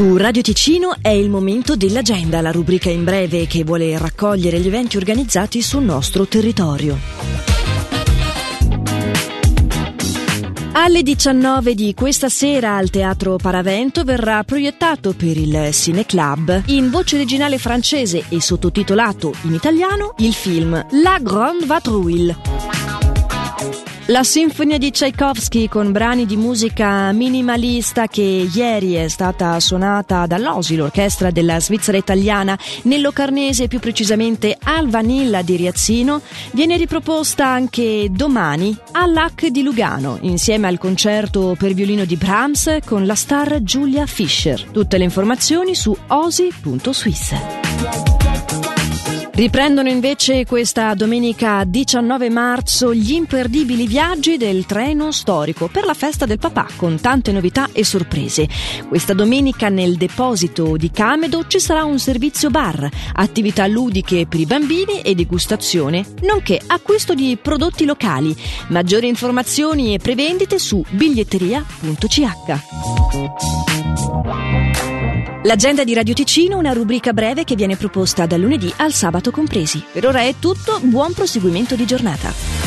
Su Radio Ticino è il momento dell'agenda, la rubrica in breve che vuole raccogliere gli eventi organizzati sul nostro territorio. Alle 19 di questa sera al Teatro Paravento verrà proiettato per il Cineclub in voce originale francese e sottotitolato in italiano il film La Grande Vatrouille. La sinfonia di Tchaikovsky con brani di musica minimalista che ieri è stata suonata dall'OSI, l'orchestra della Svizzera italiana, nello Carnese, più precisamente al Vanilla di Riazzino, viene riproposta anche domani all'AC di Lugano, insieme al concerto per violino di Brahms con la star Giulia Fischer. Tutte le informazioni su osi.swiss. Riprendono invece questa domenica 19 marzo gli imperdibili viaggi del treno storico per la festa del papà con tante novità e sorprese. Questa domenica nel deposito di Camedo ci sarà un servizio bar, attività ludiche per i bambini e degustazione, nonché acquisto di prodotti locali. Maggiori informazioni e prevendite su biglietteria.ch. L'agenda di Radio Ticino, una rubrica breve che viene proposta dal lunedì al sabato compresi. Per ora è tutto, buon proseguimento di giornata.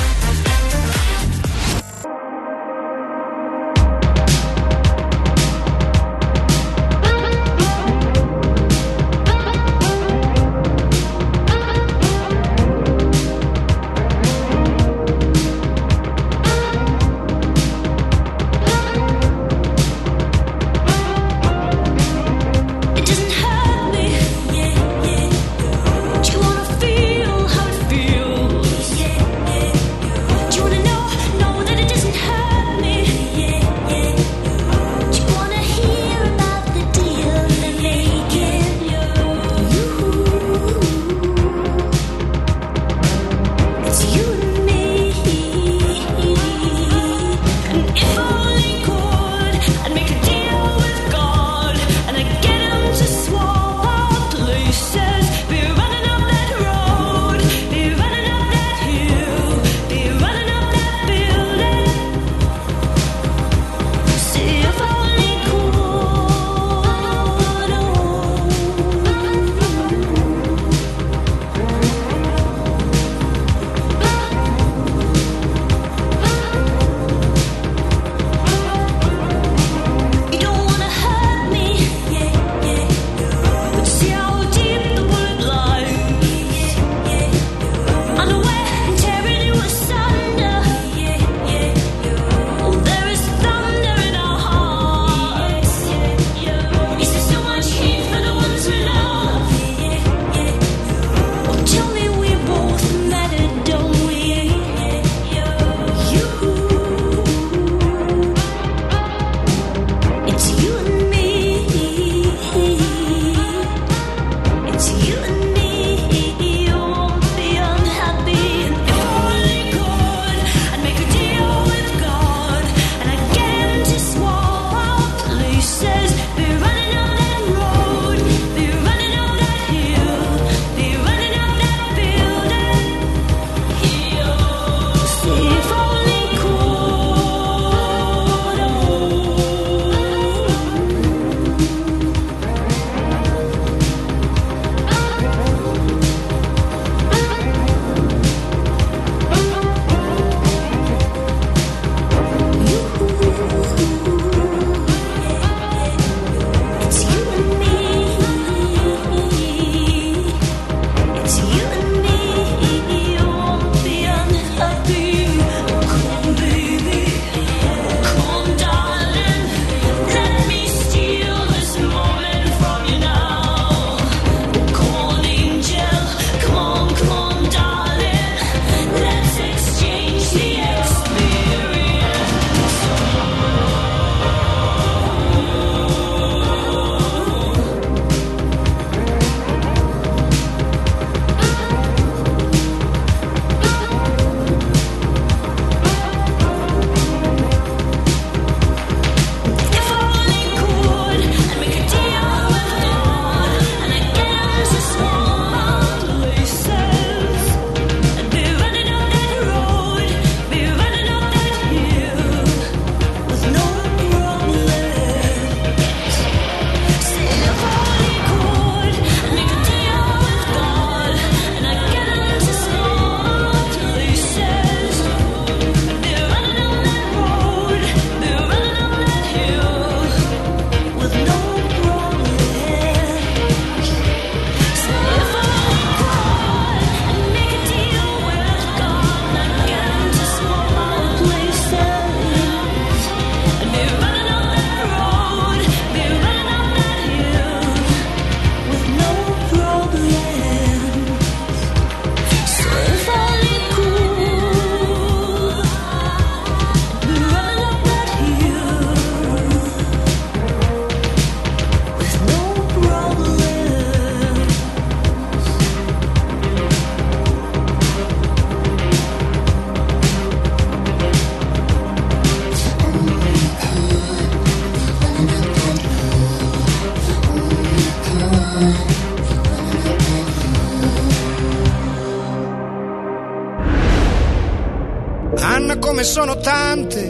Ne sono tante.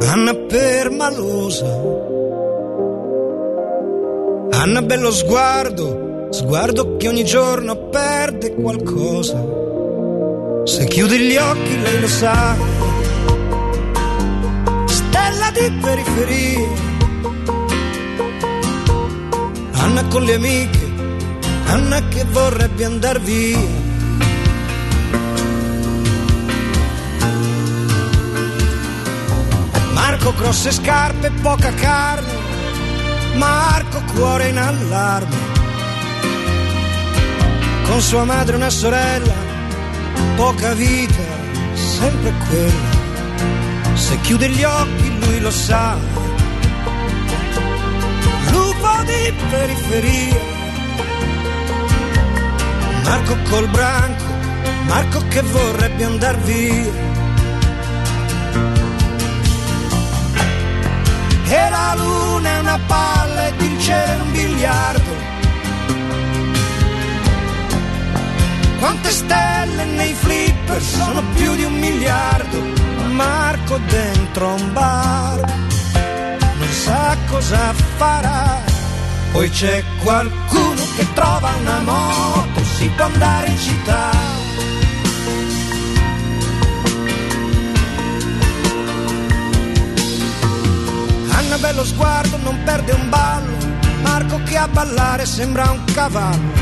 Anna permalosa. Anna bello sguardo, sguardo che ogni giorno perde qualcosa. Se chiudi gli occhi lei lo sa. Stella di periferia. Anna con le amiche, Anna che vorrebbe andar via. Marco grosse scarpe, poca carne, Marco cuore in allarme, con sua madre una sorella, poca vita, sempre quella, se chiude gli occhi lui lo sa, lupo di periferia, Marco col branco, Marco che vorrebbe andar via. Luna è una palla ed il cielo un biliardo. Quante stelle nei flipper sono più di un miliardo. Marco dentro un bar non sa cosa farà. Poi c'è qualcuno che trova una moto, si può andare in città. Bello sguardo, non perde un ballo. Marco che a ballare sembra un cavallo.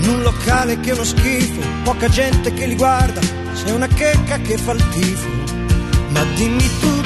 In un locale che è uno schifo, poca gente che li guarda. C'è una checca che fa il tifo. Ma dimmi tu